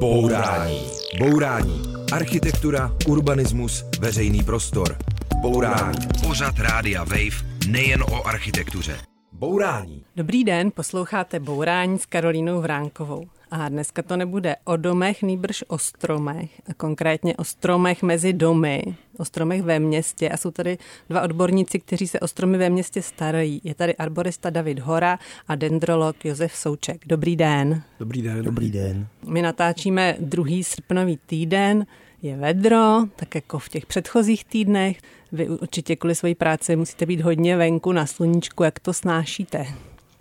Bourání. Bourání. Architektura, urbanismus, veřejný prostor. Bourání. Pořad Rádia Wave nejen o architektuře. Bourání. Dobrý den, posloucháte Bourání s Karolínou Vránkovou. A dneska to nebude o domech, nýbrž o stromech, a konkrétně o stromech mezi domy, o stromech ve městě. A jsou tady dva odborníci, kteří se o stromy ve městě starají. Je tady arborista David Hora a dendrolog Josef Souček. Dobrý den. Dobrý den. Dobrý den. My natáčíme druhý srpnový týden, je vedro, tak jako v těch předchozích týdnech. Vy určitě kvůli své práci musíte být hodně venku na sluníčku, jak to snášíte.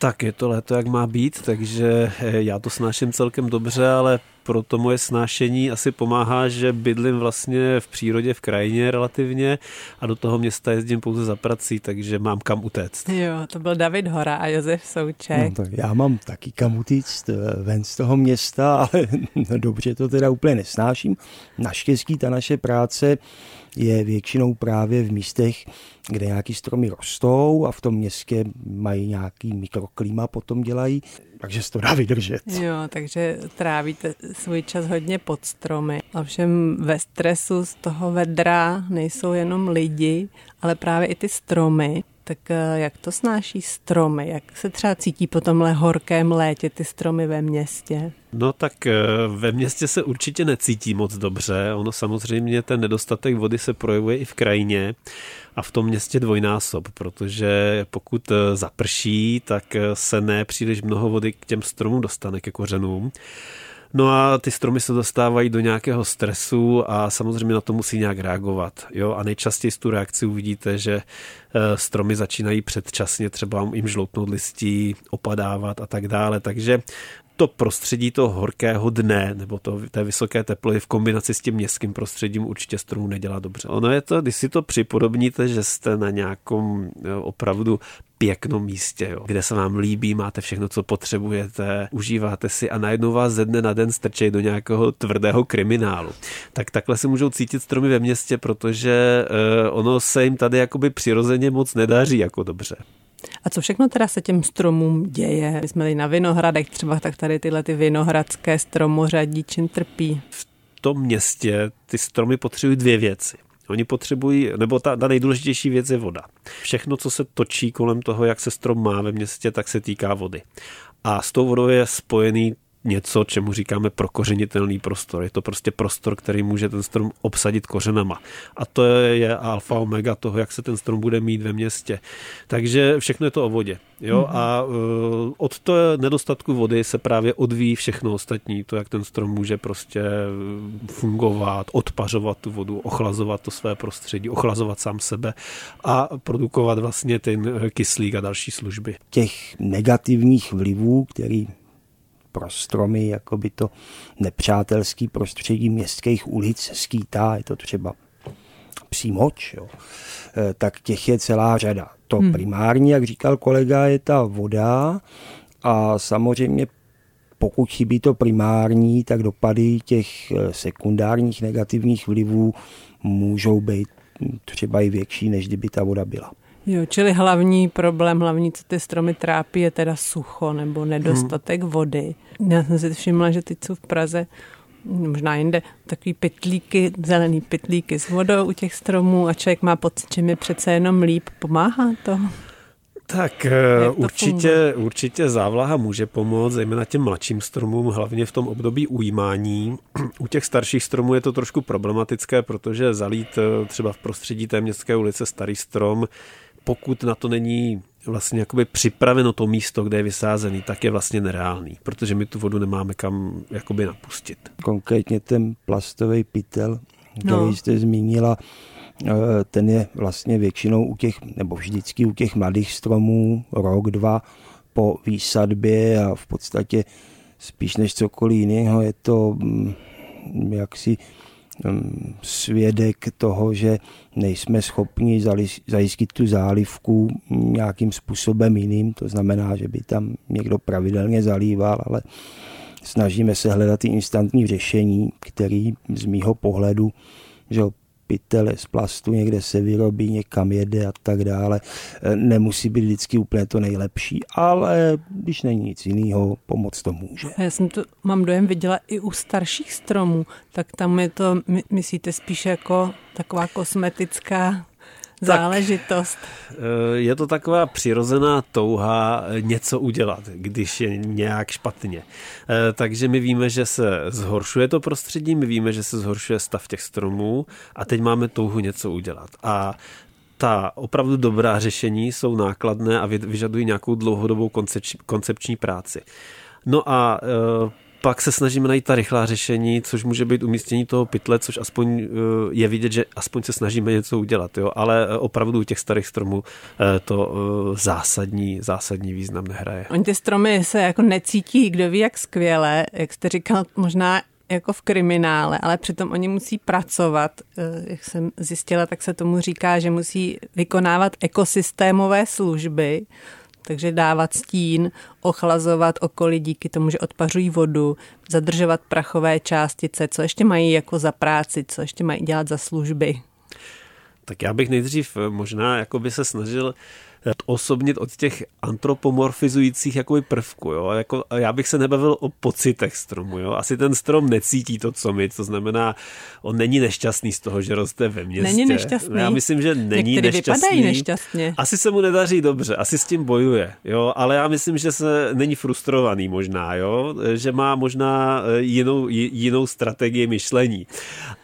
Tak je to léto, jak má být, takže eh, já to snáším celkem dobře, ale pro to moje snášení asi pomáhá, že bydlím vlastně v přírodě, v krajině relativně a do toho města jezdím pouze za prací, takže mám kam utéct. Jo, to byl David Hora a Josef Souček. No, tak já mám taky kam utíct eh, ven z toho města, ale no, dobře to teda úplně nesnáším. Naštěstí ta naše práce je většinou právě v místech, kde nějaký stromy rostou a v tom městě mají nějaký mikroklima, potom dělají, takže se to dá vydržet. Jo, takže trávíte svůj čas hodně pod stromy. Ovšem ve stresu z toho vedra nejsou jenom lidi, ale právě i ty stromy. Tak eh, jak to snáší stromy? Jak se třeba cítí po tomhle horkém létě ty stromy ve městě? No tak eh, ve městě se určitě necítí moc dobře. Ono samozřejmě ten nedostatek vody se projevuje i v krajině a v tom městě dvojnásob, protože pokud eh, zaprší, tak se ne příliš mnoho vody k těm stromům dostane, ke kořenům. No a ty stromy se dostávají do nějakého stresu a samozřejmě na to musí nějak reagovat. Jo? A nejčastěji z tu reakci uvidíte, že eh, stromy začínají předčasně třeba jim žloutnout listí, opadávat a tak dále. Takže to prostředí toho horkého dne nebo to, té vysoké teploty v kombinaci s tím městským prostředím určitě stromu nedělá dobře. Ono je to, když si to připodobníte, že jste na nějakom opravdu pěknom místě, jo, kde se vám líbí, máte všechno, co potřebujete, užíváte si a najednou vás ze dne na den strčejí do nějakého tvrdého kriminálu. Tak takhle se můžou cítit stromy ve městě, protože uh, ono se jim tady jakoby přirozeně moc nedaří jako dobře. A co všechno teda se těm stromům děje? My jsme tady na Vinohradech třeba, tak tady tyhle ty vinohradské stromořadí čím trpí? V tom městě ty stromy potřebují dvě věci. Oni potřebují, nebo ta, ta nejdůležitější věc je voda. Všechno, co se točí kolem toho, jak se strom má ve městě, tak se týká vody. A s tou vodou je spojený něco, čemu říkáme prokořenitelný prostor. Je to prostě prostor, který může ten strom obsadit kořenama. A to je alfa omega toho, jak se ten strom bude mít ve městě. Takže všechno je to o vodě. Jo? Mm-hmm. A uh, od toho nedostatku vody se právě odvíjí všechno ostatní. To, jak ten strom může prostě fungovat, odpařovat tu vodu, ochlazovat to své prostředí, ochlazovat sám sebe a produkovat vlastně ten kyslík a další služby. Těch negativních vlivů, který pro stromy, jako by to nepřátelský prostředí městských ulic skýtá, je to třeba přímoč, jo, e, tak těch je celá řada. To hmm. primární, jak říkal kolega, je ta voda a samozřejmě pokud chybí to primární, tak dopady těch e, sekundárních negativních vlivů můžou být třeba i větší, než kdyby ta voda byla. Jo, čili hlavní problém, hlavní, co ty stromy trápí, je teda sucho nebo nedostatek hmm. vody. Já jsem si všimla, že teď jsou v Praze možná jinde, takový pytlíky, zelený pytlíky s vodou u těch stromů a člověk má pocit, že mi přece jenom líp pomáhá to. Tak eh, určitě, určitě závlaha může pomoct, zejména těm mladším stromům, hlavně v tom období ujímání. U těch starších stromů je to trošku problematické, protože zalít eh, třeba v prostředí té městské ulice starý strom pokud na to není vlastně jakoby připraveno to místo, kde je vysázený, tak je vlastně nereálný, protože my tu vodu nemáme kam jakoby napustit. Konkrétně ten plastový pytel, který no. jste zmínila, eh, ten je vlastně většinou u těch, nebo vždycky u těch mladých stromů, rok, dva po výsadbě a v podstatě spíš než cokoliv jiného je to mm, jaksi svědek toho, že nejsme schopni zajistit tu zálivku nějakým způsobem jiným, to znamená, že by tam někdo pravidelně zalíval, ale snažíme se hledat ty instantní řešení, který z mýho pohledu že pytel z plastu, někde se vyrobí, někam jede a tak dále. E, nemusí být vždycky úplně to nejlepší, ale když není nic jiného, pomoc to může. Já jsem to, mám dojem, viděla i u starších stromů, tak tam je to, my, myslíte, spíš jako taková kosmetická záležitost. Eh, je to taková přirozená touha něco udělat, když je nějak špatně. Eh, takže my víme, že se zhoršuje to prostředí, my víme, že se zhoršuje stav těch stromů a teď máme touhu něco udělat. A ta opravdu dobrá řešení jsou nákladné a vyžadují nějakou dlouhodobou koncepční práci. No a eh, pak se snažíme najít ta rychlá řešení, což může být umístění toho pytle, což aspoň eh, je vidět, že aspoň se snažíme něco udělat, jo? ale eh, opravdu u těch starých stromů eh, to zásadní, zásadní význam nehraje. Oni ty stromy se jako necítí, kdo ví, jak skvěle, jak jste říkal, možná jako v kriminále, ale přitom oni musí pracovat. Jak jsem zjistila, tak se tomu říká, že musí vykonávat ekosystémové služby, takže dávat stín, ochlazovat okolí díky tomu, že odpařují vodu, zadržovat prachové částice, co ještě mají jako za práci, co ještě mají dělat za služby. Tak já bych nejdřív možná jako by se snažil osobnit od těch antropomorfizujících jakoby prvků. Jo? Jako, já bych se nebavil o pocitech stromu. Jo? Asi ten strom necítí to, co my. To znamená, on není nešťastný z toho, že roste ve městě. Není nešťastný. Já myslím, že není Některý nešťastný. nešťastně. Asi se mu nedaří dobře, asi s tím bojuje. Jo? Ale já myslím, že se není frustrovaný možná, jo? že má možná eh, jinou, jinou strategii myšlení.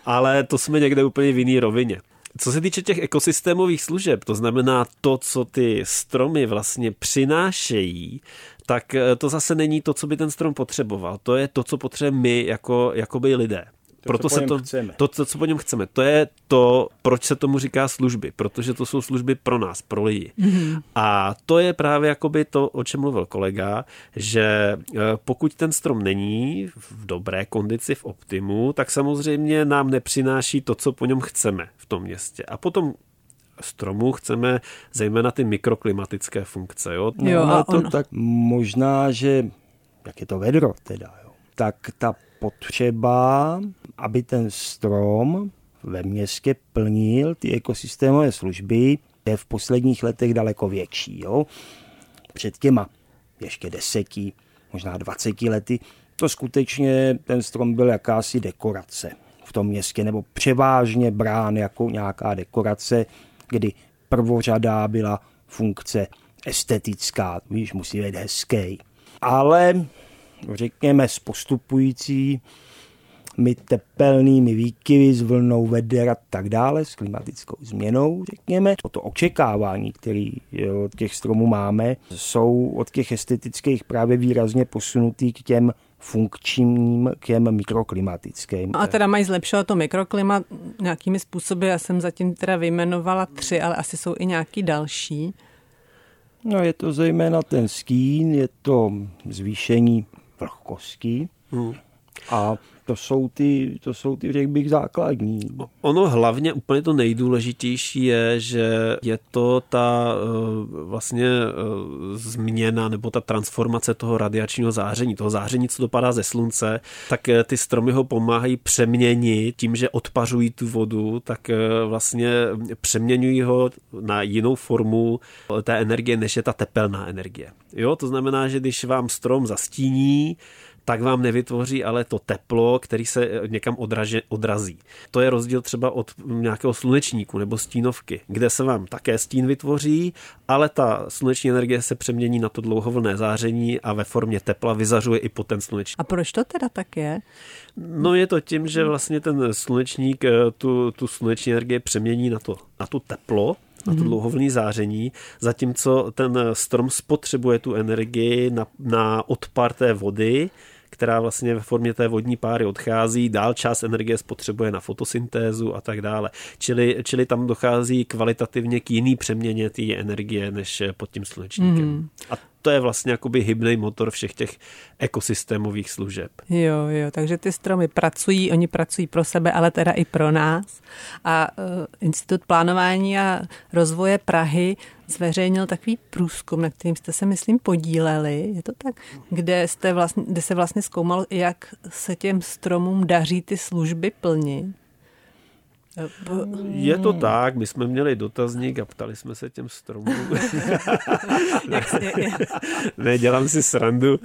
Ale to jsme někde úplně v jiný rovině. Co se týče těch ekosystémových služeb, to znamená to, co ty stromy vlastně přinášejí, tak eh, to zase není to, co by ten strom potřeboval. To je to, co potřebujeme my jako, jako by lidé. To, Proto co se to, chceme. to, co po něm chceme, to je to, proč se tomu říká služby, protože to jsou služby pro nás, pro lidi. Mm-hmm. A to je právě jakoby to, o čem mluvil kolega, že eh, pokud ten strom není v dobré kondici, v optimu, tak samozřejmě nám nepřináší to, co po něm chceme v tom městě. A potom stromu chceme zejména ty mikroklimatické funkce. Jo, no, jo a to on... tak možná, že jak je to vedro teda, tak ta potřeba, aby ten strom ve městě plnil ty ekosystémové služby, je v posledních letech daleko větší. Jo? Před těma ještě deseti, možná dvaceti lety, to skutečně ten strom byl jakási dekorace v tom městě, nebo převážně brán jako nějaká dekorace, kdy prvořadá byla funkce estetická, víš, musí být hezký. Ale řekněme, s postupující my tepelnými výkyvy s vlnou veder a tak dále, s klimatickou změnou, řekněme. To očekávání, které od těch stromů máme, jsou od těch estetických právě výrazně posunutý k těm funkčním k těm mikroklimatickým. A teda mají zlepšovat to mikroklima nějakými způsoby. Já jsem zatím teda vyjmenovala tři, ale asi jsou i nějaký další. No je to zejména ten skín, je to zvýšení vlhkosti. Hmm. A to jsou ty, to jsou ty, řekl bych, základní. Ono hlavně úplně to nejdůležitější je, že je to ta eh, vlastně eh, změna nebo ta transformace toho radiačního záření, toho záření, co dopadá ze slunce, tak eh, ty stromy ho pomáhají přeměnit tím, že odpařují tu vodu, tak vlastně přeměňují ho na jinou formu té energie, než je ta tepelná energie. Jo, to znamená, že když vám strom zastíní, tak vám nevytvoří ale to teplo, který se eh, někam odraže, odrazí. To je rozdíl třeba od nějakého slunečníku nebo stínovky, kde se vám také stín vytvoří, ale ta sluneční energie se přemění na to dlouhovlné záření a ve formě tepla vyzařuje i po ten sluneční. A proč to teda tak je? No je to tím, že vlastně ten slunečník eh, tu, tu sluneční energii přemění na to, na to teplo, na to mhm. dlouhovlné záření, zatímco ten strom spotřebuje tu energii na, na odpar té vody, která vlastně ve formě té vodní páry odchází, dál část energie spotřebuje na fotosyntézu a tak dále. Čili, čili tam dochází kvalitativně k jiný přeměně té energie než pod tím slunečníkem. Mm. A to je vlastně jakoby hybný motor všech těch ekosystémových služeb. Jo, jo, takže ty stromy pracují, oni pracují pro sebe, ale teda i pro nás. A uh, Institut plánování a rozvoje Prahy zveřejnil takový průzkum, na kterým jste se, myslím, podíleli, je to tak, kde, jste vlastně, kde se vlastně zkoumalo, jak se těm stromům daří ty služby plnit. Je to tak, my jsme měli dotazník a ptali jsme se těm stromů. ne, dělám si srandu.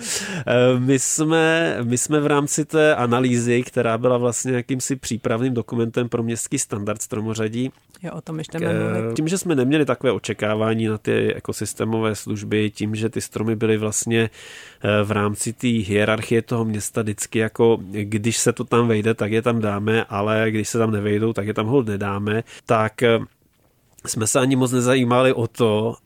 Eh, my jsme, my jsme v rámci té analýzy, která byla vlastně jakýmsi přípravným dokumentem pro městský standard stromořadí, Jo, o tom ještě eh, Tím, že jsme neměli takové očekávání na ty ekosystémové služby, tím, že ty stromy byly vlastně eh, v rámci té hierarchie toho města vždycky jako, když se to tam vejde, tak je tam dáme, ale když se tam nevejdou, tak je tam hold nedáme, tak eh, jsme se ani moc nezajímali o to,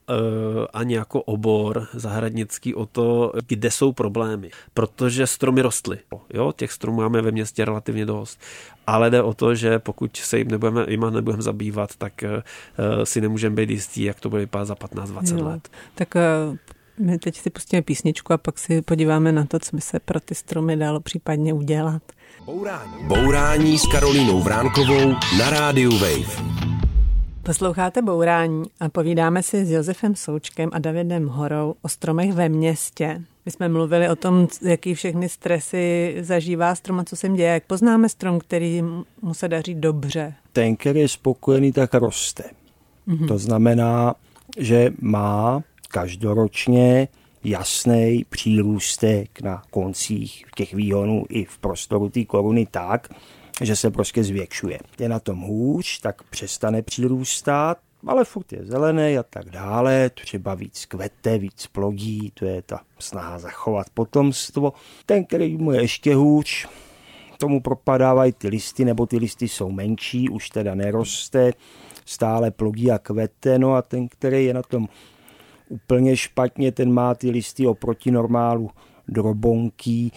ani jako obor zahradnický, o to, kde jsou problémy. Protože stromy rostly. Jo, těch stromů máme ve městě relativně dost ale jde o to, že pokud se jim nebudeme, jima nebudeme zabývat, tak uh, si nemůžeme být jistí, jak to bude vypadat za 15-20 let. Tak my teď si pustíme písničku a pak si podíváme na to, co by se pro ty stromy dalo případně udělat. Bourání. Bourání s Karolínou Vránkovou na rádiu Wave. Posloucháte Bourání a povídáme si s Josefem Součkem a Davidem Horou o stromech ve městě. My jsme mluvili o tom, jaký všechny stresy zažívá strom a co se jim děje. Jak poznáme strom, který mu se daří dobře? Ten, který je spokojený, tak roste. Mm-hmm. To znamená, že má každoročně jasný přírůstek na koncích těch výhonů i v prostoru té koruny tak, že se prostě zvětšuje. Je na tom hůř, tak přestane přirůstat, ale furt je zelený a tak dále, třeba víc kvete, víc plodí, to je ta snaha zachovat potomstvo. Ten, který mu je ještě hůř, tomu propadávají ty listy, nebo ty listy jsou menší, už teda neroste, stále plodí a kvete, no a ten, který je na tom úplně špatně, ten má ty listy oproti normálu drobonký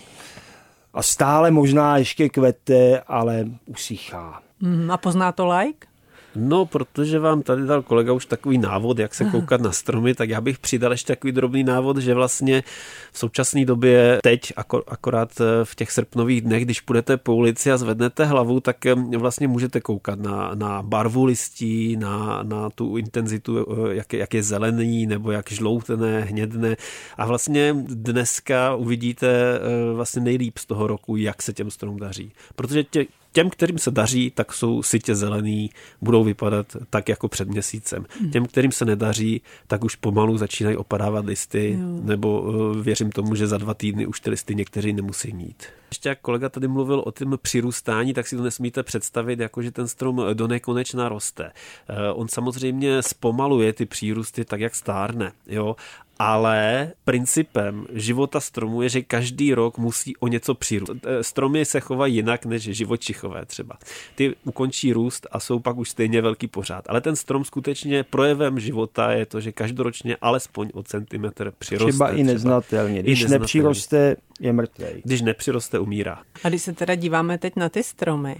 a stále možná ještě kvete, ale usychá. Mm, a pozná to like? No, protože vám tady dal kolega už takový návod, jak se koukat na stromy, tak já bych přidal ještě takový drobný návod, že vlastně v současné době teď, akorát eh, v těch srpnových dnech, když půjdete po ulici a zvednete hlavu, tak eh, vlastně můžete koukat na, na barvu listí, na, na tu intenzitu, eh, jak je, jak je zelený, nebo jak žloutné, hnědné. A vlastně dneska uvidíte vlastně nejlíp z toho roku, jak se těm stromům daří. Protože tě, těm, kterým se daří, tak jsou sytě zelený, budou vypadat tak jako před měsícem. Hmm. Těm, kterým se nedaří, tak už pomalu začínají opadávat listy, jo. nebo eh, věřím tomu, že za dva týdny už ty listy někteří nemusí mít. Ještě jak kolega tady mluvil o tom přirůstání, tak si to nesmíte představit, jako že ten strom do nekonečna roste. Eh, on samozřejmě zpomaluje ty přírůsty tak, jak stárne, jo, ale principem života stromu je, že každý rok musí o něco přirůst. Eh, stromy se chovají jinak než živočichové třeba. Ty ukončí růst a jsou pak už stejně velký pořád. Ale ten strom skutečně projevem života je to, že každoročně alespoň o centimetr přiroste. Třeba i neznatelně. Když neznatelně. nepřiroste, je mrtvý. Když nepřiroste, umírá. A když se teda díváme teď na ty stromy,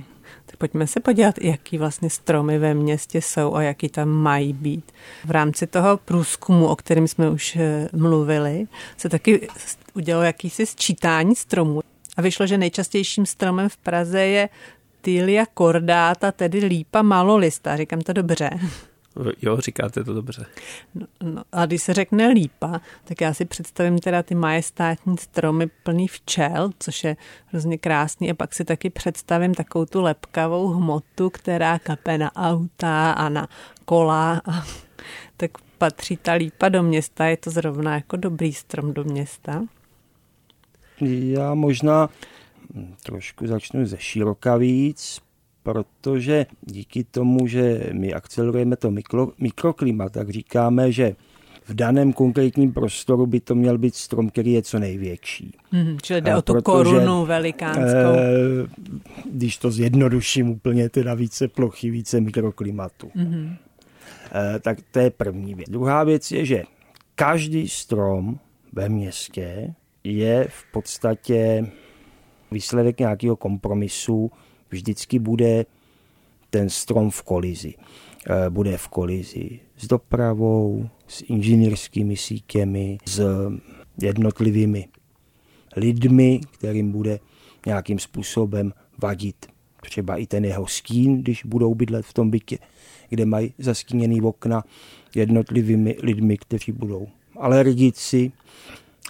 tak pojďme se podívat, jaký vlastně stromy ve městě jsou a jaký tam mají být. V rámci toho průzkumu, o kterém jsme už eh, mluvili, se taky udělalo jakýsi sčítání stromů. A vyšlo, že nejčastějším stromem v Praze je Tilia cordata, tedy lípa malolista. Říkám to dobře. Jo, říkáte to dobře. No, no, a když se řekne lípa, tak já si představím teda ty majestátní stromy plný včel, což je hrozně krásný. A pak si taky představím takovou tu lepkavou hmotu, která kape na auta a na kola. A, tak patří ta lípa do města, je to zrovna jako dobrý strom do města. Já možná trošku začnu ze široka víc, protože díky tomu, že my akcelerujeme to mikro, mikroklima, tak říkáme, že v daném konkrétním prostoru by to měl být strom, který je co největší. Mm, čili jde o tu protože, korunu velikánskou. E, když to zjednoduším úplně, teda více plochy, více mikroklimatu. Mm. E, tak to je první věc. Druhá věc je, že každý strom ve městě je v podstatě výsledek nějakého kompromisu vždycky bude ten strom v kolizi. Eh, bude v kolizi s dopravou, s inženýrskými sítěmi, s jednotlivými lidmi, kterým bude nějakým způsobem vadit třeba i ten jeho stín, když budou bydlet v tom bytě, kde mají zastíněný okna jednotlivými lidmi, kteří budou alergici,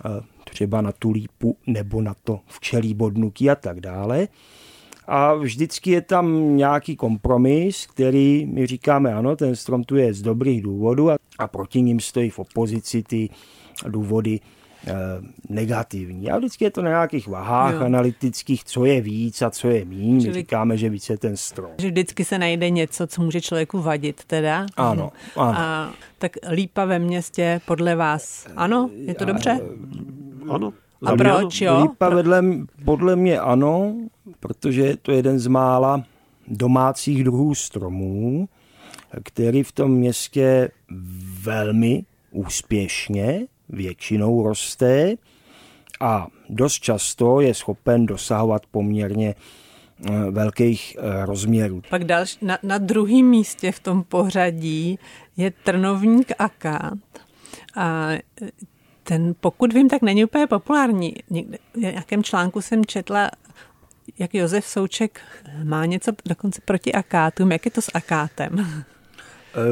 eh, třeba na tu lípu nebo na to včelí bodnutí a tak dále. A vždycky je tam nějaký kompromis, který my říkáme, ano, ten strom tu je z dobrých důvodů a, a proti ním stojí v opozici ty důvody e, negativní. A vždycky je to na nějakých vahách jo. analytických, co je víc a co je míň. My říkáme, že víc je ten strom. Že vždycky se najde něco, co může člověku vadit teda. Ano, ano. A tak lípa ve městě podle vás, ano? Je to dobře? Ano. A proč, jo? Lípa vedle, podle mě ano, protože je to jeden z mála domácích druhů stromů, který v tom městě velmi úspěšně většinou roste a dost často je schopen dosahovat poměrně eh, velkých eh, rozměrů. Pak další, na, na druhém místě v tom pořadí je trnovník akát. A ten, pokud vím, tak není úplně populární. Někde, v nějakém článku jsem četla, jak Josef Souček má něco dokonce proti akátům. Jak je to s akátem?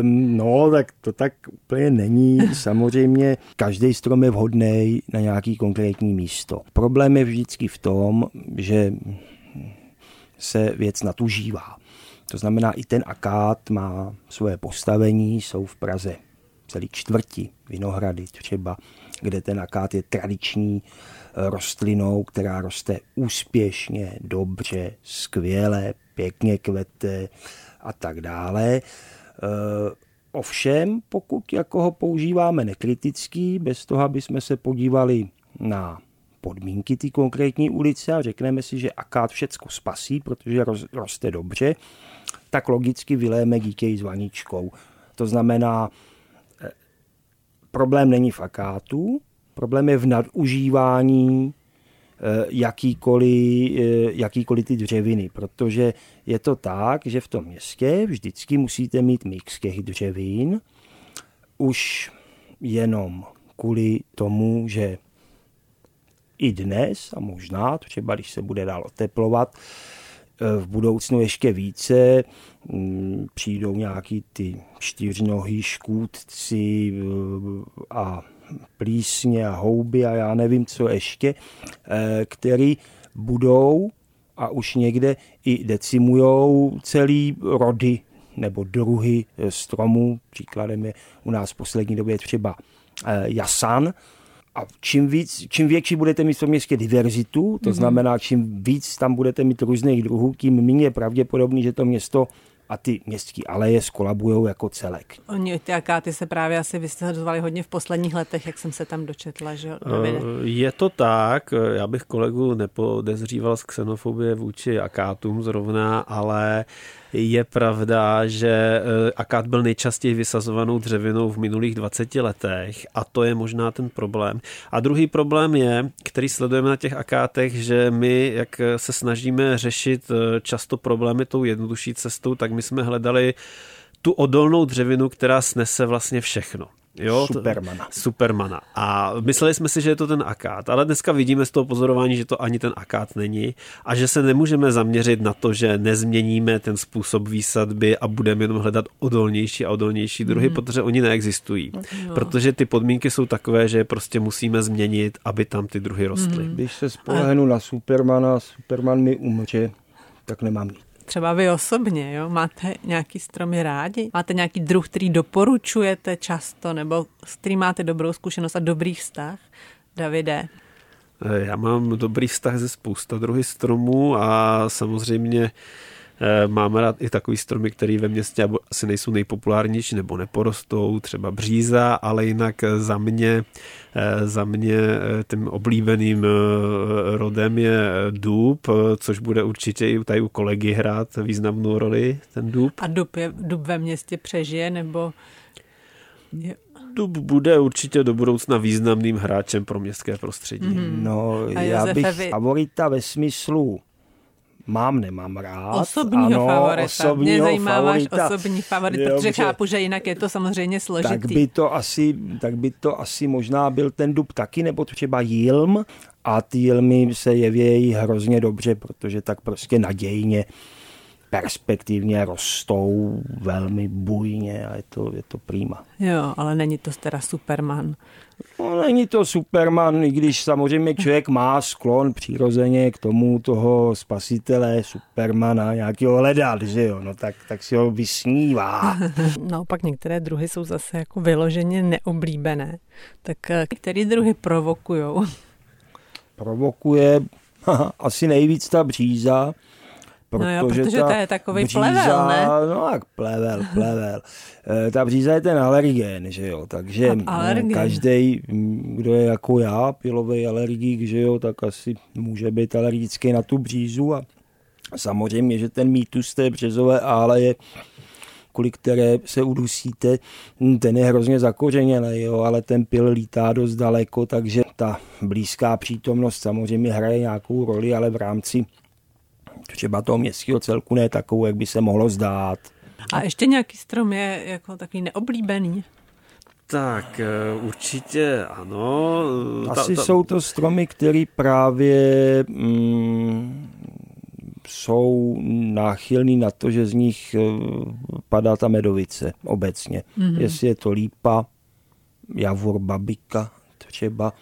Um, no, tak to tak úplně není. Samozřejmě každý strom je vhodný na nějaký konkrétní místo. Problém je vždycky v tom, že se věc natužívá. To znamená, i ten akát má svoje postavení, jsou v Praze celý čtvrti Vinohrady třeba, kde ten akát je tradiční eh, rostlinou, která roste úspěšně, dobře, skvěle, pěkně kvete a tak dále. Eh, ovšem, pokud jako ho používáme nekritický, bez toho, aby jsme se podívali na podmínky té konkrétní ulice a řekneme si, že akát všecko spasí, protože roste dobře, tak logicky vyléme díky s vaničkou. To znamená, problém není v akátu, problém je v nadužívání Eh, jakýkoliv, eh, jakýkoliv ty dřeviny, protože je to tak, že v tom městě vždycky musíte mít mix těch dřevin, už jenom kvůli tomu, že i dnes, a možná třeba když se bude dál oteplovat, eh, v budoucnu ještě více mm, přijdou nějaký ty čtyřnohý škůdci a plísně a houby a já nevím co ještě, eh, který budou a už někde i decimujou celý rody nebo druhy eh, stromů. Příkladem je u nás v poslední době třeba eh, jasan, a čím, víc, čím větší budete mít v tom městě diverzitu, to mm-hmm. znamená, čím víc tam budete mít různých druhů, tím méně je pravděpodobný, že to město a ty městské aleje skolabují jako celek. Oni ty akáty se právě asi vysazovali hodně v posledních letech, jak jsem se tam dočetla, že Davide? Eh, je to tak, já bych kolegu nepodezříval z xenofobie vůči akátům zrovna, ale je pravda, že eh, akát byl nejčastěji vysazovanou dřevinou v minulých 20 letech a to je možná ten problém. A druhý problém je, který sledujeme na těch akátech, že my, jak se snažíme řešit eh, často problémy tou jednodušší cestou, tak my jsme hledali tu odolnou dřevinu, která snese vlastně všechno. Jo, Supermana. Supermana. A mysleli jsme si, že je to ten akát, ale dneska vidíme z toho pozorování, že to ani ten akát není a že se nemůžeme zaměřit na to, že nezměníme ten způsob výsadby a budeme jenom hledat odolnější a odolnější druhy, mm. protože oni neexistují. No. Protože ty podmínky jsou takové, že je prostě musíme změnit, aby tam ty druhy rostly. Mm. Když se spolehnu a... na Supermana, Superman mi umře, tak nemám nic třeba vy osobně, jo? Máte nějaký stromy rádi? Máte nějaký druh, který doporučujete často, nebo s kterým máte dobrou zkušenost a dobrý vztah? Davide? Eh, já mám dobrý vztah ze spousta druhy stromů a samozřejmě máme rád i takový stromy, které ve městě asi nejsou nejpopulárnější nebo neporostou, třeba bříza, ale jinak za mě, eh, za mě eh, tím oblíbeným rodem je dub, což bude určitě i tady u kolegy hrát významnou roli, ten dub. A dub, je, dub ve městě přežije nebo je... Dub bude určitě do budoucna významným hráčem pro městské prostředí. Mm-hmm. No, A já bych favorita ve smyslu mám, nemám rád. Osobního ano, favorita. Osobního Mě zajímá favorita. váš osobní favorit, jo, protože chápu, že jinak je to samozřejmě složitý. Tak by to asi, tak by to asi možná byl ten dub taky, nebo třeba jilm. A ty jilmy se jevějí hrozně dobře, protože tak prostě nadějně perspektivně rostou velmi bujně a je to, je to prýma. Jo, ale není to teda Superman. No, není to Superman, i když samozřejmě člověk má sklon přirozeně k tomu toho spasitele, Supermana, nějakého hledat, že jo, no tak, tak si ho vysnívá. Naopak některé druhy jsou zase jako vyloženě neoblíbené. Tak eh, který druhy provokujou? Provokuje asi nejvíc ta bříza, Protože, no jo, protože ta to je takový bříza, plevel, ne? No tak plevel, plevel. Eh, ta bříza je ten alergen, že jo, takže no, každý, kdo je jako já, pilový alergik, že jo, tak asi může být alergický na tu břízu a samozřejmě, že ten mýtus té březové ále je kvůli které se udusíte, ten je hrozně zakořeněný, jo, ale ten pil lítá dost daleko, takže ta blízká přítomnost samozřejmě hraje nějakou roli, ale v rámci třeba toho městského celku ne takovou, jak by se mohlo zdát. A ještě nějaký strom je jako takový neoblíbený? Tak eh, určitě ano. Asi ta, ta... jsou to stromy, které právě mm, jsou náchylný na to, že z nich eh, padá ta medovice obecně. Mm-hmm. Jestli je to lípa, javor, babika třeba,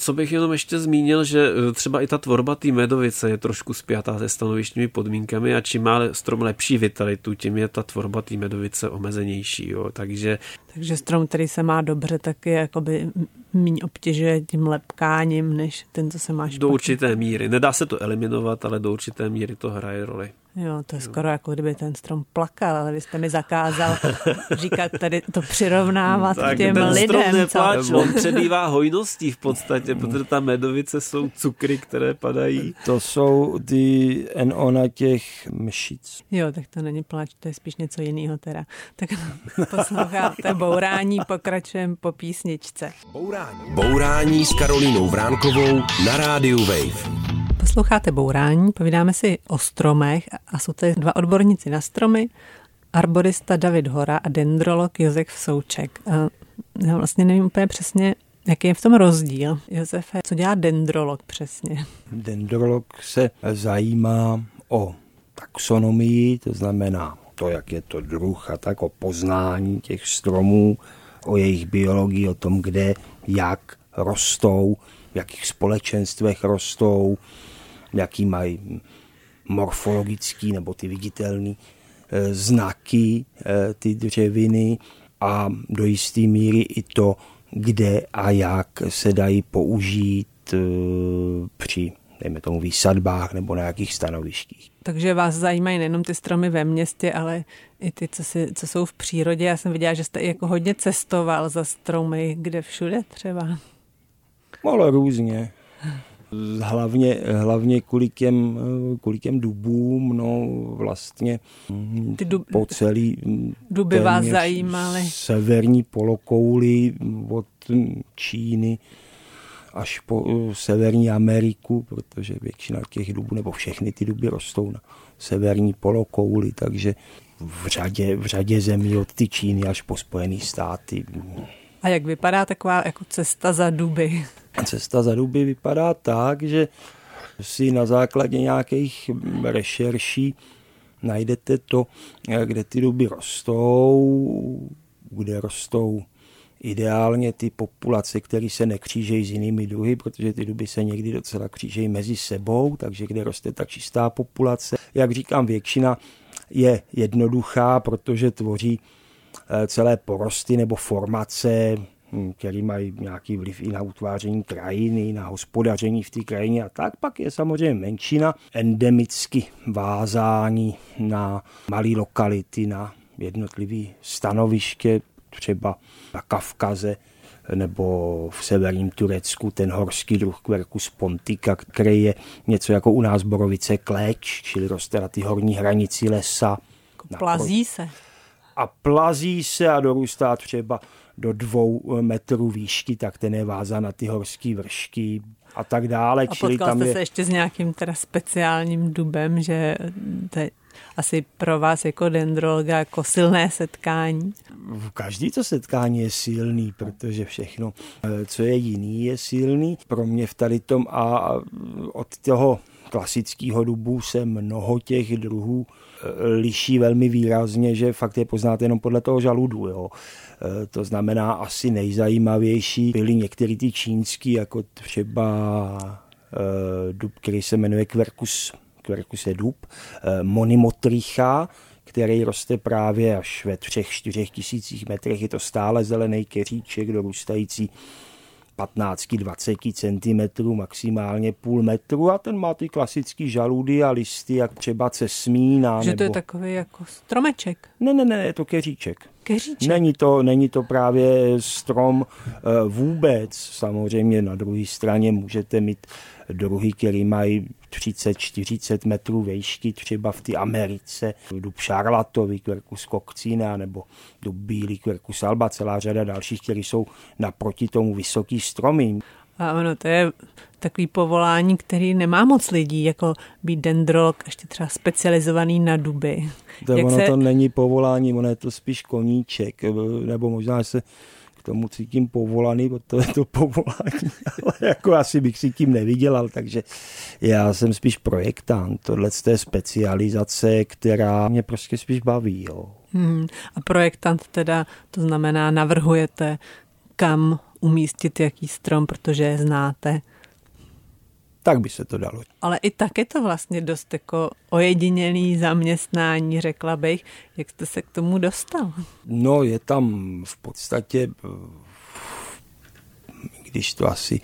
co bych jenom ještě zmínil, že e, třeba i ta tvorba té medovice je trošku spjatá se stanovištními podmínkami a čím má strom lepší vitalitu, tím je ta tvorba té medovice omezenější. Jo. Takže... Takže strom, který se má dobře, tak je jakoby méně obtěžuje tím lepkáním, než ten, co se má špatně. Do určité míry. Nedá se to eliminovat, ale do určité míry to hraje roli. Jo, to je skoro jako kdyby ten strom plakal, ale vy jste mi zakázal říkat tady to přirovnávat tak k těm ten lidem. Strom nepláč, on předývá hojností v podstatě, protože ta medovice jsou cukry, které padají. To jsou ty NO na těch mšic. Jo, tak to není pláč, to je spíš něco jiného teda. Tak posloucháte Bourání, pokračujeme po písničce. Bourání. Bourání s Karolínou Vránkovou na rádiu Wave. Posloucháte Bourání, povídáme si o stromech a jsou tady dva odborníci na stromy, arborista David Hora a dendrolog Josef Souček. Já vlastně nevím úplně přesně, jaký je v tom rozdíl. Josefe, co dělá dendrolog přesně? Dendrolog se zajímá o taxonomii, to znamená to, jak je to druh a tak o poznání těch stromů, o jejich biologii, o tom, kde, jak rostou, v jakých společenstvech rostou, jaký mají morfologický nebo ty viditelné eh, znaky, eh, ty dřeviny a do jisté míry i to, kde a jak se dají použít eh, při dejme tomu výsadbách nebo na jakých stanovištích. Takže vás zajímají nejenom ty stromy ve městě, ale i ty, co, si, co jsou v přírodě. Já jsem viděla, že jste i jako hodně cestoval za stromy, kde všude třeba. Ale různě. Hlavně, hlavně kvůli, těm, kvůli těm dubům, no vlastně Ty dub, po celý duby vás zajímaly. Severní polokouli od Číny až po Severní Ameriku, protože většina těch dubů, nebo všechny ty duby rostou na severní polokouli, takže v řadě, v řadě zemí od ty Číny až po Spojené státy. A jak vypadá taková jako cesta za duby? Cesta za duby vypadá tak, že si na základě nějakých rešerší najdete to, kde ty duby rostou, kde rostou ideálně ty populace, které se nekřížejí s jinými druhy, protože ty duby se někdy docela křížejí mezi sebou, takže kde roste ta čistá populace. Jak říkám, většina je jednoduchá, protože tvoří eh, celé porosty nebo formace který mají nějaký vliv i na utváření krajiny, na hospodaření v té krajině a tak. Pak je samozřejmě menšina endemicky vázání na malé lokality, na jednotlivé stanoviště, třeba na Kavkaze nebo v severním Turecku ten horský druh Quercus pontica, který je něco jako u nás borovice kleč, čili roste na ty horní hranici lesa. Plazí se. A plazí se a dorůstá třeba do dvou metrů výšky, tak ten je vázán na ty horské vršky a tak dále. A Čili tam jste je... se ještě s nějakým teda speciálním dubem, že to je asi pro vás jako dendrologa jako silné setkání? Každý to setkání je silný, protože všechno, eh, co je jiný, je silný. Pro mě v tady tom a od toho klasického dubu se mnoho těch druhů liší velmi výrazně, že fakt je poznáte jenom podle toho žaludu. Jo. E, to znamená, asi nejzajímavější byly některý ty čínský, jako třeba e, dub, který se jmenuje Quercus, Quercus je dub, Monimotricha, který roste právě až ve třech, čtyřech tisících metrech. Je to stále zelený keříček dorůstající 15-20 cm, maximálně půl metru a ten má ty klasické žaludy a listy, jak třeba cesmína. Že nebo... to je takový jako stromeček? Ne, ne, ne, je to keříček. Keříček? Není to, není to právě strom eh, vůbec. Samozřejmě na druhé straně můžete mít druhy, které mají 30-40 metrů výšky, třeba v té Americe, dub šarlatovi, Quercus coccina, nebo dub bílý Quercus alba, celá řada dalších, které jsou naproti tomu vysoký stromy. A ono, to je takový povolání, který nemá moc lidí, jako být dendrolog, ještě třeba specializovaný na duby. To, ono se... to není povolání, ono je to spíš koníček, nebo možná se tomu cítím povolaný, to je to povolání, ale jako asi bych si tím nevydělal, takže já jsem spíš projektant. Tohle je specializace, která mě prostě spíš baví. Jo. Hmm. A projektant teda, to znamená, navrhujete, kam umístit jaký strom, protože je znáte. Tak by se to dalo. Ale i tak je to vlastně dost jako ojedinělý zaměstnání, řekla bych. Jak jste se k tomu dostal? No, je tam v podstatě, když to asi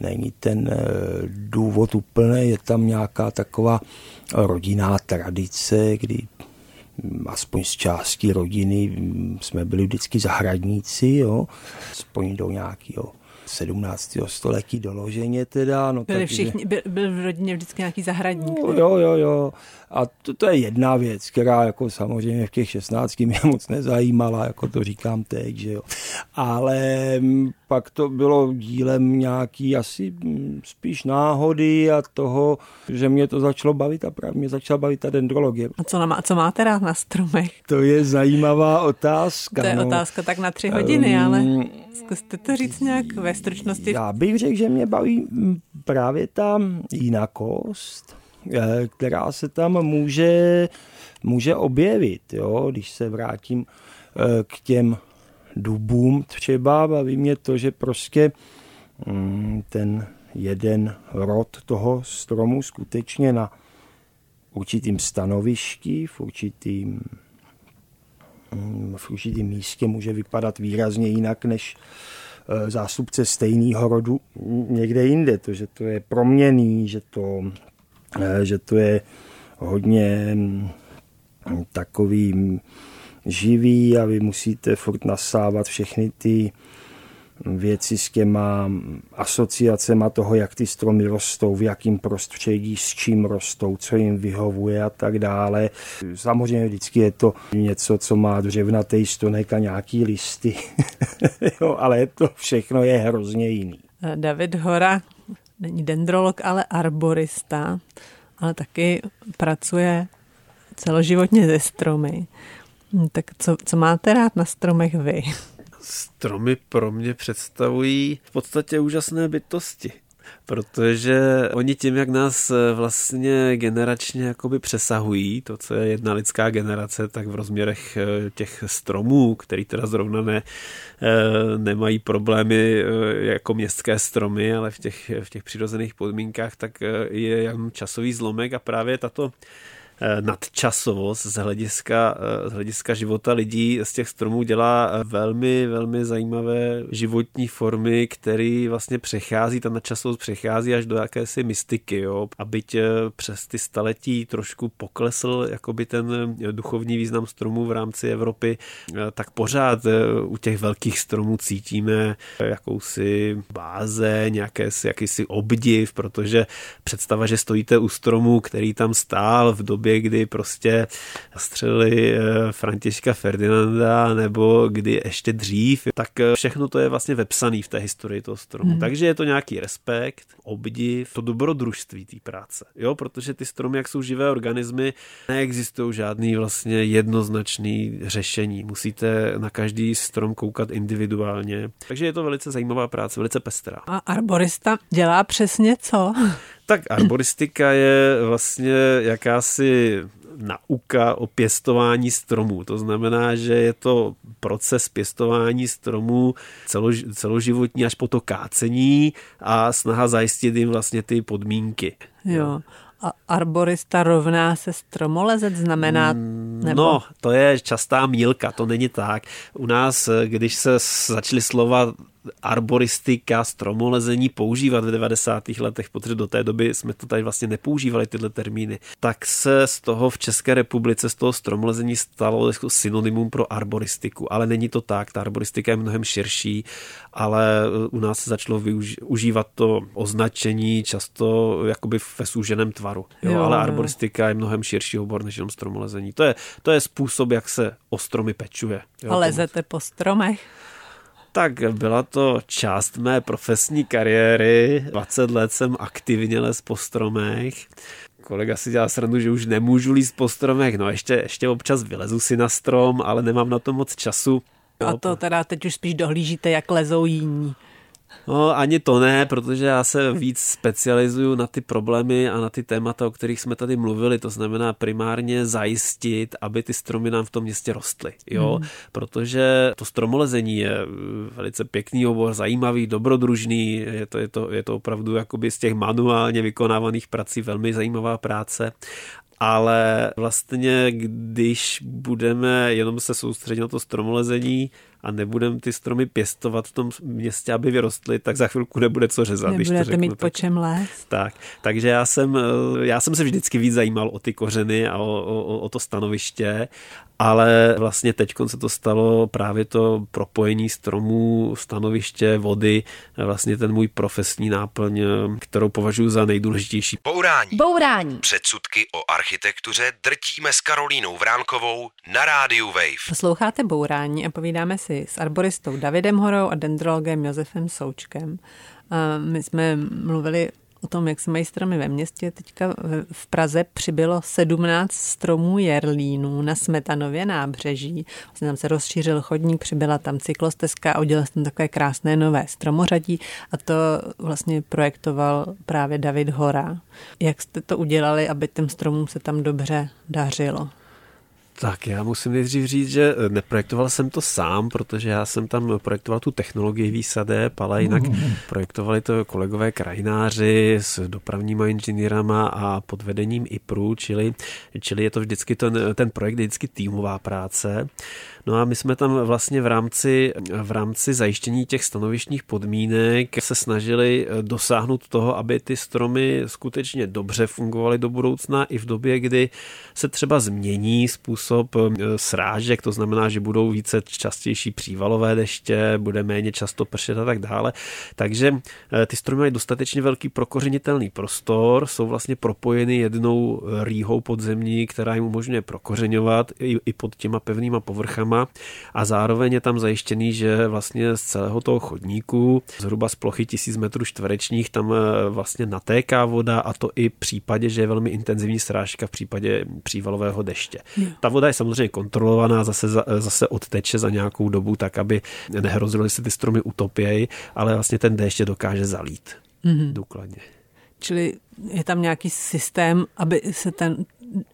není ten eh, důvod úplný, je tam nějaká taková rodinná tradice, kdy aspoň z části rodiny jsme byli vždycky zahradníci, jo, aspoň do nějakého 17. století doloženě teda. No, Byli všichni, byl, byl v rodině vždycky nějaký zahradník. No, jo, jo, jo. A to, to je jedna věc, která jako samozřejmě v těch 16 mě moc nezajímala, jako to říkám teď, že jo. Ale mm, pak to bylo dílem nějaký asi mm, spíš náhody a toho, že mě to začalo bavit a právě mě začala bavit ta dendrologie. A co, na, co máte rád na stromech? To je zajímavá otázka. To je no. otázka tak na tři hodiny, um, ale zkuste to říct nějak ve stručnosti. Já bych řekl, že mě baví mm, právě ta jinakost, která se tam může, může objevit, jo? když se vrátím eh, k těm dubům třeba, baví mě to, že prostě mm, ten jeden rod toho stromu skutečně na určitým stanovišti, v určitým, mm, v určitým místě může vypadat výrazně jinak než e, zástupce stejného rodu někde jinde. To, že to je proměný, že to, že to je hodně mm, takový živý a vy musíte furt nasávat všechny ty věci s těma asociacema toho, jak ty stromy rostou, v jakém prostředí, s čím rostou, co jim vyhovuje a tak dále. Samozřejmě vždycky je to něco, co má dřevnatý stonek a nějaký listy, jo, ale to všechno je hrozně jiný. David Hora není dendrolog, ale arborista, ale taky pracuje celoživotně ze stromy. Hm, tak co, co máte rád na stromech vy? Stromy pro mě představují v podstatě úžasné bytosti protože oni tím, jak nás eh, vlastně generačně jakoby přesahují, to, co je jedna lidská generace, tak v rozměrech eh, těch stromů, který teda zrovna ne, eh, nemají problémy jako městské stromy, ale v těch, v těch přirozených podmínkách, tak je jen časový zlomek a právě tato nadčasovost z hlediska, eh, z hlediska života lidí z těch stromů dělá eh, velmi, velmi zajímavé životní formy, který vlastně přechází, ta nadčasovost přechází až do jakési mystiky, jo? a byť přes ty staletí trošku poklesl jakoby ten duchovní význam stromů v rámci Evropy, tak pořád u těch velkých stromů cítíme jakousi báze, nějaké, jakýsi obdiv, protože představa, že stojíte u stromu, který tam stál v době, době, kdy prostě střelili eh, Františka Ferdinanda nebo kdy ještě dřív, tak eh, všechno to je vlastně vepsané v té historii toho stromu. Hmm. Takže je to nějaký respekt, obdiv, to dobrodružství té práce. Jo, protože ty stromy, jak jsou živé organismy, neexistují žádný vlastně jednoznačný řešení. Musíte na každý strom koukat individuálně. Takže je to velice zajímavá práce, velice pestrá. A arborista dělá přesně co? Tak arboristika je vlastně jakási nauka o pěstování stromů. To znamená, že je to proces pěstování stromů celož, celoživotní až po to kácení a snaha zajistit jim vlastně ty podmínky. Jo. A arborista rovná se stromolezec znamená? Mm, nebo? No, to je častá mílka, to není tak. U nás, když se začaly slova arboristika, stromolezení používat v 90. letech, protože do té doby jsme to tady vlastně nepoužívali tyhle termíny, tak se z toho v České republice z toho stromolezení stalo jako synonymum pro arboristiku, ale není to tak, ta arboristika je mnohem širší, ale u nás se začalo využívat to označení často jakoby ve súženém tvaru, jo, jo, ale arboristika je mnohem širší obor než jenom stromolezení. To je, to je způsob, jak se o stromy pečuje. Jo, a lezete po stromech? Tak byla to část mé profesní kariéry. 20 let jsem aktivně les po stromech. Kolega si dělá srandu, že už nemůžu líst po stromech. No ještě, ještě občas vylezu si na strom, ale nemám na to moc času. A to teda teď už spíš dohlížíte, jak lezou jiní. No, ani to ne, protože já se víc specializuju na ty problémy a na ty témata, o kterých jsme tady mluvili. To znamená primárně zajistit, aby ty stromy nám v tom městě rostly. Jo? Hmm. Protože to stromolezení je eh, velice pěkný obor, zajímavý, dobrodružný. Je to, je to, je to opravdu jakoby z těch manuálně vykonávaných prací velmi zajímavá práce ale vlastně když budeme jenom se soustředit na to stromolezení a nebudeme ty stromy pěstovat v tom městě, aby vyrostly, tak za chvilku nebude co řezat. Nebudete když to řeknu, mít po čem lézt. Tak, takže já jsem, já jsem se vždycky víc zajímal o ty kořeny a o, o, o to stanoviště ale vlastně teď se to stalo právě to propojení stromů, stanoviště, vody, vlastně ten můj profesní náplň, kterou považuji za nejdůležitější. Bourání. Bourání. Předsudky o architektuře drtíme s Karolínou Vránkovou na rádiu Wave. Posloucháte Bourání a povídáme si s arboristou Davidem Horou a dendrologem Josefem Součkem. My jsme mluvili o tom, jak se mají stromy ve městě. Teďka v Praze přibylo 17 stromů jerlínů na Smetanově nábřeží. Vlastně tam se rozšířil chodník, přibyla tam cyklostezka a udělal tam takové krásné nové stromořadí a to vlastně projektoval právě David Hora. Jak jste to udělali, aby těm stromům se tam dobře dařilo? Tak já musím nejdřív říct, že eh, neprojektoval jsem to sám, protože já jsem tam projektoval tu technologii výsadeb, ale jinak mm. projektovali to kolegové krajináři s dopravníma inženýrama a pod vedením IPRu, čili, čili je to vždycky ten, ten projekt je vždycky týmová práce. No a my jsme tam vlastně v rámci, v rámci zajištění těch stanovištních podmínek se snažili eh, dosáhnout toho, aby ty stromy skutečně dobře fungovaly do budoucna i v době, kdy se třeba změní způsob eh, srážek, to znamená, že budou více častější přívalové deště, bude méně často pršet a tak dále. Takže eh, ty stromy mají dostatečně velký prokořenitelný prostor, jsou vlastně propojeny jednou rýhou podzemní, která jim umožňuje prokořeňovat i pod těma pevnýma povrchama firma a zároveň je tam zajištěný, že vlastně z celého toho chodníku, zhruba z plochy tisíc metrů čtverečních, tam eh, vlastně natéká voda a to i v případě, že je velmi intenzivní srážka v případě přívalového deště. Jo. Ta voda je samozřejmě kontrolovaná, zase, zase odteče za nějakou dobu, tak aby nehrozilo, že se ty stromy utopějí, ale vlastně ten déšť je dokáže zalít mm-hmm. důkladně. Čili je tam nějaký systém, aby se ten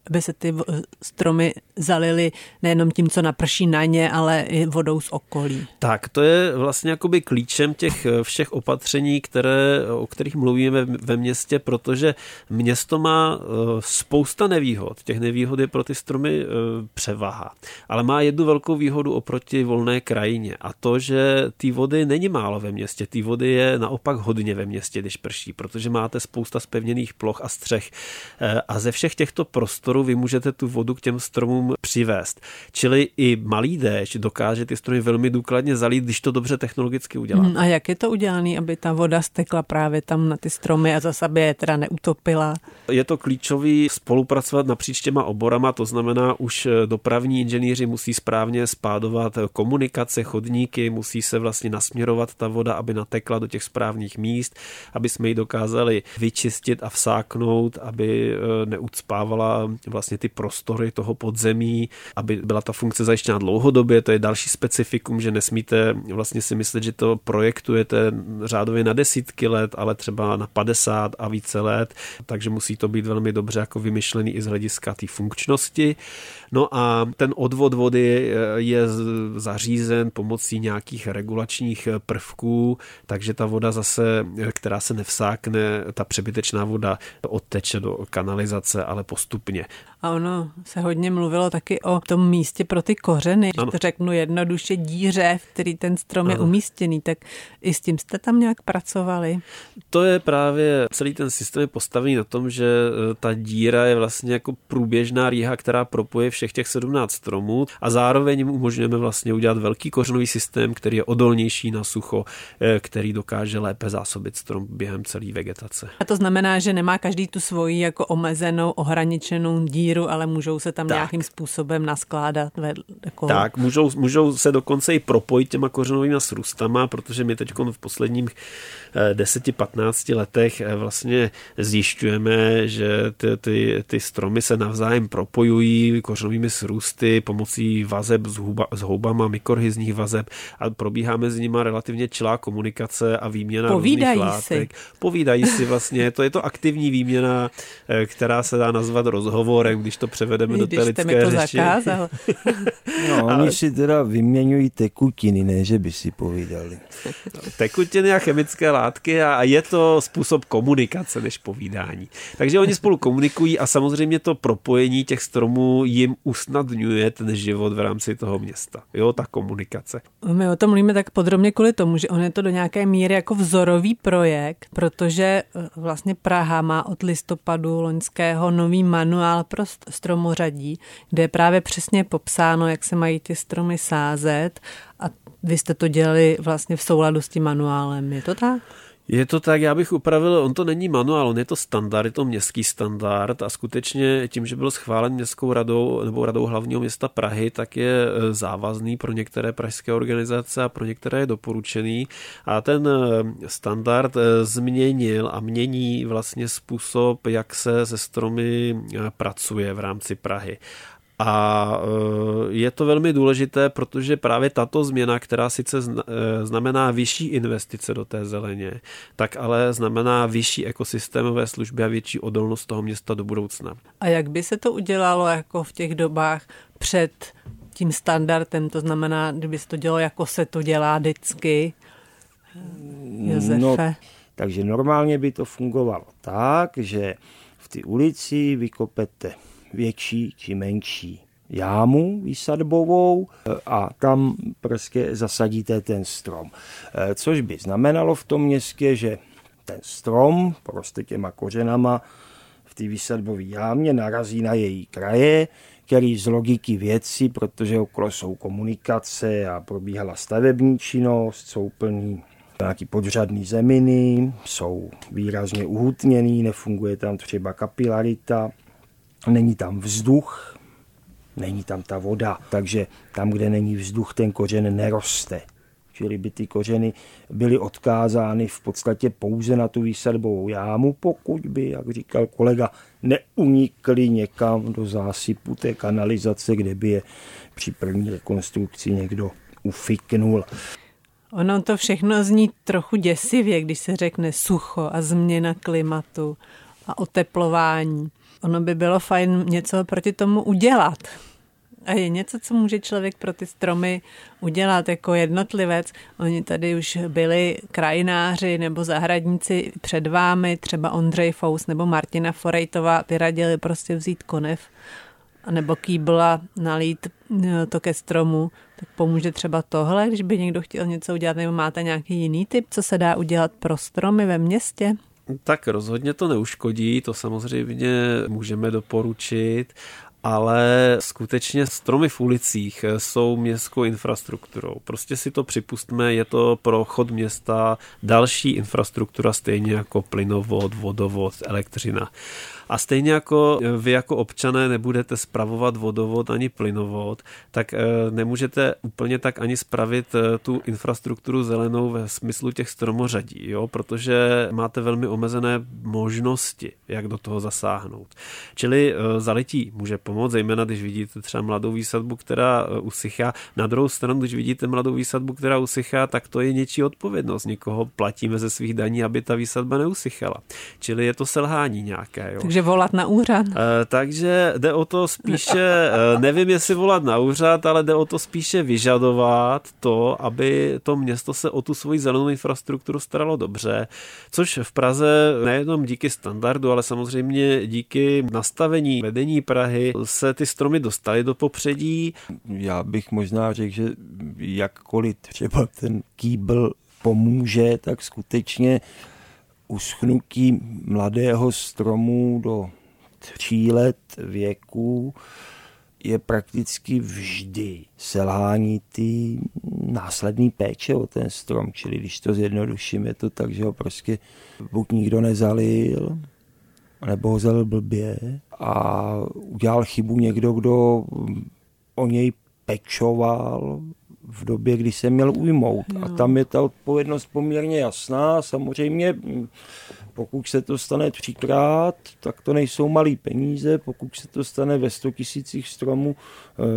aby se ty stromy zalily nejenom tím, co naprší na ně, ale i vodou z okolí. Tak, to je vlastně jakoby klíčem těch eh, všech opatření, které, o kterých mluvíme ve městě, protože město má eh, spousta nevýhod. Těch nevýhod je pro ty stromy eh, převaha. Ale má jednu velkou výhodu oproti volné krajině a to, že ty vody není málo ve městě. Ty vody je naopak hodně ve městě, když prší, protože máte spousta spevněných ploch a střech. A ze všech těchto prostorů prostoru vy můžete tu vodu k těm stromům přivést. Čili i malý déšť dokáže ty stromy velmi důkladně zalít, když to dobře technologicky udělá. Hmm, a jak je to udělané, aby ta voda stekla právě tam na ty stromy a zase aby je teda neutopila? Je to klíčový spolupracovat napříč těma oborama, to znamená už dopravní inženýři musí správně spádovat komunikace, chodníky, musí se vlastně nasměrovat ta voda, aby natekla do těch správných míst, aby jsme ji dokázali vyčistit a vsáknout, aby eh, neucpávala vlastně ty prostory toho podzemí, aby byla ta funkce zajištěna dlouhodobě, to je další specifikum, že nesmíte vlastně si myslet, že to projektujete řádově na desítky let, ale třeba na 50 a více let, takže musí to být velmi dobře jako vymyšlený i z hlediska té funkčnosti. No a ten odvod vody je zařízen pomocí nějakých regulačních prvků, takže ta voda zase, která se nevsákne, ta přebytečná voda odteče do kanalizace, ale postupně. A ono se hodně mluvilo taky o tom místě pro ty kořeny, ano. že to řeknu jednoduše díře, v který ten strom ano. je umístěný, tak i s tím jste tam nějak pracovali? To je právě, celý ten systém je postavený na tom, že e, ta díra je vlastně jako průběžná rýha, která propoje všech těch 17 stromů a zároveň jim umožňujeme vlastně udělat velký kořenový systém, který je odolnější na sucho, e, který dokáže lépe zásobit strom během celé vegetace. A to znamená, že nemá každý tu svoji jako omezenou, ohraničenou díru, ale můžou se tam tak. nějakým způsobem naskládat. Jako... Tak, můžou, můžou se dokonce i propojit těma kořenovými srůstama, protože my teď v posledních 10-15 eh, letech eh, vlastně zjišťujeme, že ty, ty, ty stromy se navzájem propojují kořenovými srůsty pomocí vazeb s, huba, s houbama, mikorhizních vazeb a probíhá mezi nimi relativně čilá komunikace a výměna Povídají různých látek. Si. Povídají si vlastně. To je to aktivní výměna, eh, která se dá nazvat rozhovorem, když to převedeme když do té lidské mi to řeči. Zakázal. no, oni Ale... si teda vyměňují tekutiny, ne, že by si povídali. Tekutiny a chemické látky a je to způsob komunikace než povídání. Takže oni spolu komunikují a samozřejmě to propojení těch stromů jim usnadňuje ten život v rámci toho města. Jo, ta komunikace. My o tom mluvíme tak podrobně kvůli tomu, že on je to do nějaké míry jako vzorový projekt, protože eh, vlastně Praha má od listopadu loňského nový manuál pro stromořadí, kde je právě přesně popsáno, jak se mají ty stromy sázet a vy jste to dělali vlastně v souladu s tím manuálem, je to tak? Je to tak, já bych upravil, on to není manuál, on je to standard, je to městský standard a skutečně tím, že byl schválen městskou radou nebo radou hlavního města Prahy, tak je e, závazný pro některé pražské organizace a pro některé je doporučený a ten e, standard e, změnil a mění vlastně způsob, jak se se stromy pracuje v rámci Prahy. A e, je to velmi důležité, protože právě tato změna, která sice e, znamená vyšší investice do té zeleně, tak ale znamená vyšší ekosystémové služby a větší odolnost toho města do budoucna. A jak by se to udělalo jako v těch dobách před tím standardem, to znamená, kdyby se to dělalo, jako se to dělá vždycky? Josefe? No, takže normálně by to fungovalo tak, že v ty ulici vykopete větší či menší jámu výsadbovou a tam prostě zasadíte ten strom. Eh, což by znamenalo v tom městě, že ten strom prostě těma kořenama v té výsadbové jámě narazí na její kraje, který z logiky věci, protože okolo jsou komunikace a probíhala stavební činnost, jsou plný nějaký podřadný zeminy, jsou výrazně uhutněný, nefunguje tam třeba kapilarita, není tam vzduch, není tam ta voda, takže tam, kde není vzduch, ten kořen neroste. Čili by ty kořeny byly odkázány v podstatě pouze na tu výsadbovou jámu, pokud by, jak říkal kolega, neunikly někam do zásypu té kanalizace, kde by je při první rekonstrukci někdo ufiknul. Ono to všechno zní trochu děsivě, když se řekne sucho a změna klimatu a oteplování. Ono by bylo fajn něco proti tomu udělat. A je něco, co může člověk pro ty stromy udělat jako jednotlivec. Oni tady už byli krajináři nebo zahradníci před vámi, třeba Ondřej Fous nebo Martina Forejtová, ty radili prostě vzít konev nebo kýbla, nalít eh, to ke stromu, tak pomůže třeba tohle, když by někdo chtěl něco udělat, nebo máte nějaký jiný tip, co se dá udělat pro stromy ve městě? Tak rozhodně to neuškodí, to samozřejmě můžeme doporučit ale skutečně stromy v ulicích jsou městskou infrastrukturou. Prostě si to připustme, je to pro chod města další infrastruktura, stejně jako plynovod, vodovod, elektřina. A stejně jako vy jako občané nebudete spravovat vodovod ani plynovod, tak eh, nemůžete úplně tak ani spravit eh, tu infrastrukturu zelenou ve smyslu těch stromořadí, jo? protože máte velmi omezené možnosti, jak do toho zasáhnout. Čili zalití může pomoct, zejména když vidíte třeba mladou výsadbu, která usychá. Na druhou stranu, když vidíte mladou výsadbu, která usychá, tak to je něčí odpovědnost. Někoho platíme ze svých daní, aby ta výsadba neusychala. Čili je to selhání nějaké. Jo? Takže takže volat na úřad? Uh, takže jde o to spíše, uh, nevím jestli volat na úřad, ale jde o to spíše vyžadovat to, aby to město se o tu svoji zelenou infrastrukturu staralo dobře, což v Praze nejenom díky standardu, ale samozřejmě díky nastavení vedení Prahy se ty stromy dostaly do popředí. Já bych možná řekl, že jakkoliv třeba ten kýbl pomůže, tak skutečně uschnutí mladého stromu do tří let věku je prakticky vždy selhání ty následný péče o ten strom. Čili když to zjednoduším, je to tak, že ho prostě buď nikdo nezalil, nebo ho zalil blbě a udělal chybu někdo, kdo o něj pečoval v době, kdy se měl ujmout. Jo. A tam je ta odpovědnost poměrně jasná. Samozřejmě, pokud se to stane třikrát, tak to nejsou malé peníze. Pokud se to stane ve 100 tisících stromů,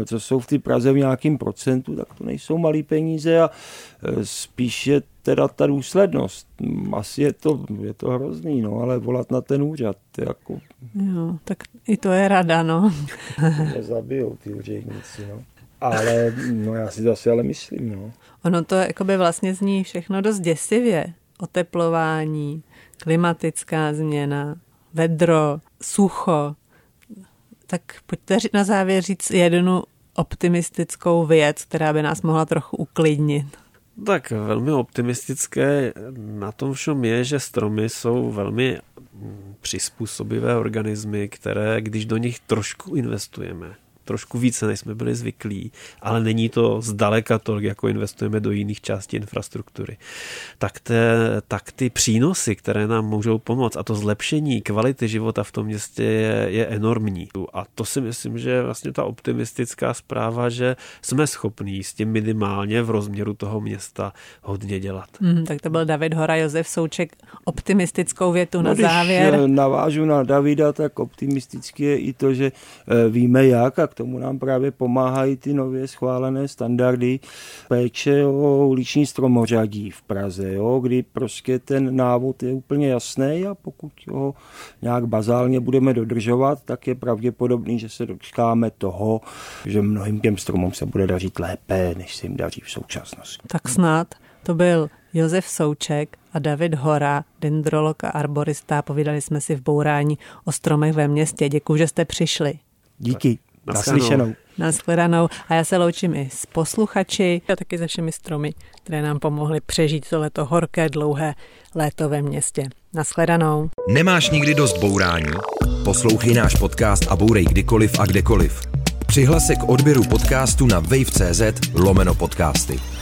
eh, co jsou v té Praze v nějakém procentu, tak to nejsou malé peníze a eh, spíš je teda ta důslednost. Asi je to, je to hrozný, no, ale volat na ten úřad, jako... Jo, tak i to je rada, no. zabijou ty úředníci, no. Ale no já si to asi ale myslím, no. Ono to jakoby vlastně zní všechno dost děsivě. Oteplování, klimatická změna, vedro, sucho. Tak pojďte na závěr říct jednu optimistickou věc, která by nás mohla trochu uklidnit. Tak velmi optimistické na tom všem je, že stromy jsou velmi přizpůsobivé organismy, které, když do nich trošku investujeme, trošku více, než jsme byli zvyklí, ale není to zdaleka tolik, jako investujeme do jiných částí infrastruktury. Tak, te, tak ty přínosy, které nám můžou pomoct a to zlepšení kvality života v tom městě je, je enormní. A to si myslím, že je vlastně ta optimistická zpráva, že jsme schopní s tím minimálně v rozměru toho města hodně dělat. Hmm, tak to byl David Hora, Josef Souček. Optimistickou větu no, na závěr. Když navážu na Davida, tak optimisticky je i to, že eh, víme jak a k tomu nám právě pomáhají ty nově schválené standardy péče o uliční stromořadí v Praze, jo, kdy prostě ten návod je úplně jasný a pokud ho nějak bazálně budeme dodržovat, tak je pravděpodobný, že se dočkáme toho, že mnohým těm stromům se bude dařit lépe, než se jim daří v současnosti. Tak snad to byl Josef Souček a David Hora, dendrolog a arborista. Povídali jsme si v bourání o stromech ve městě. Děkuji, že jste přišli. Díky. Naslyšenou. Naschledanou. A já se loučím i s posluchači a taky se všemi stromy, které nám pomohly přežít tohleto horké, dlouhé léto ve městě. Naschledanou. Nemáš nikdy dost bourání? Poslouchej náš podcast a bourej kdykoliv a kdekoliv. Přihlas se k odběru podcastu na wave.cz lomeno podcasty.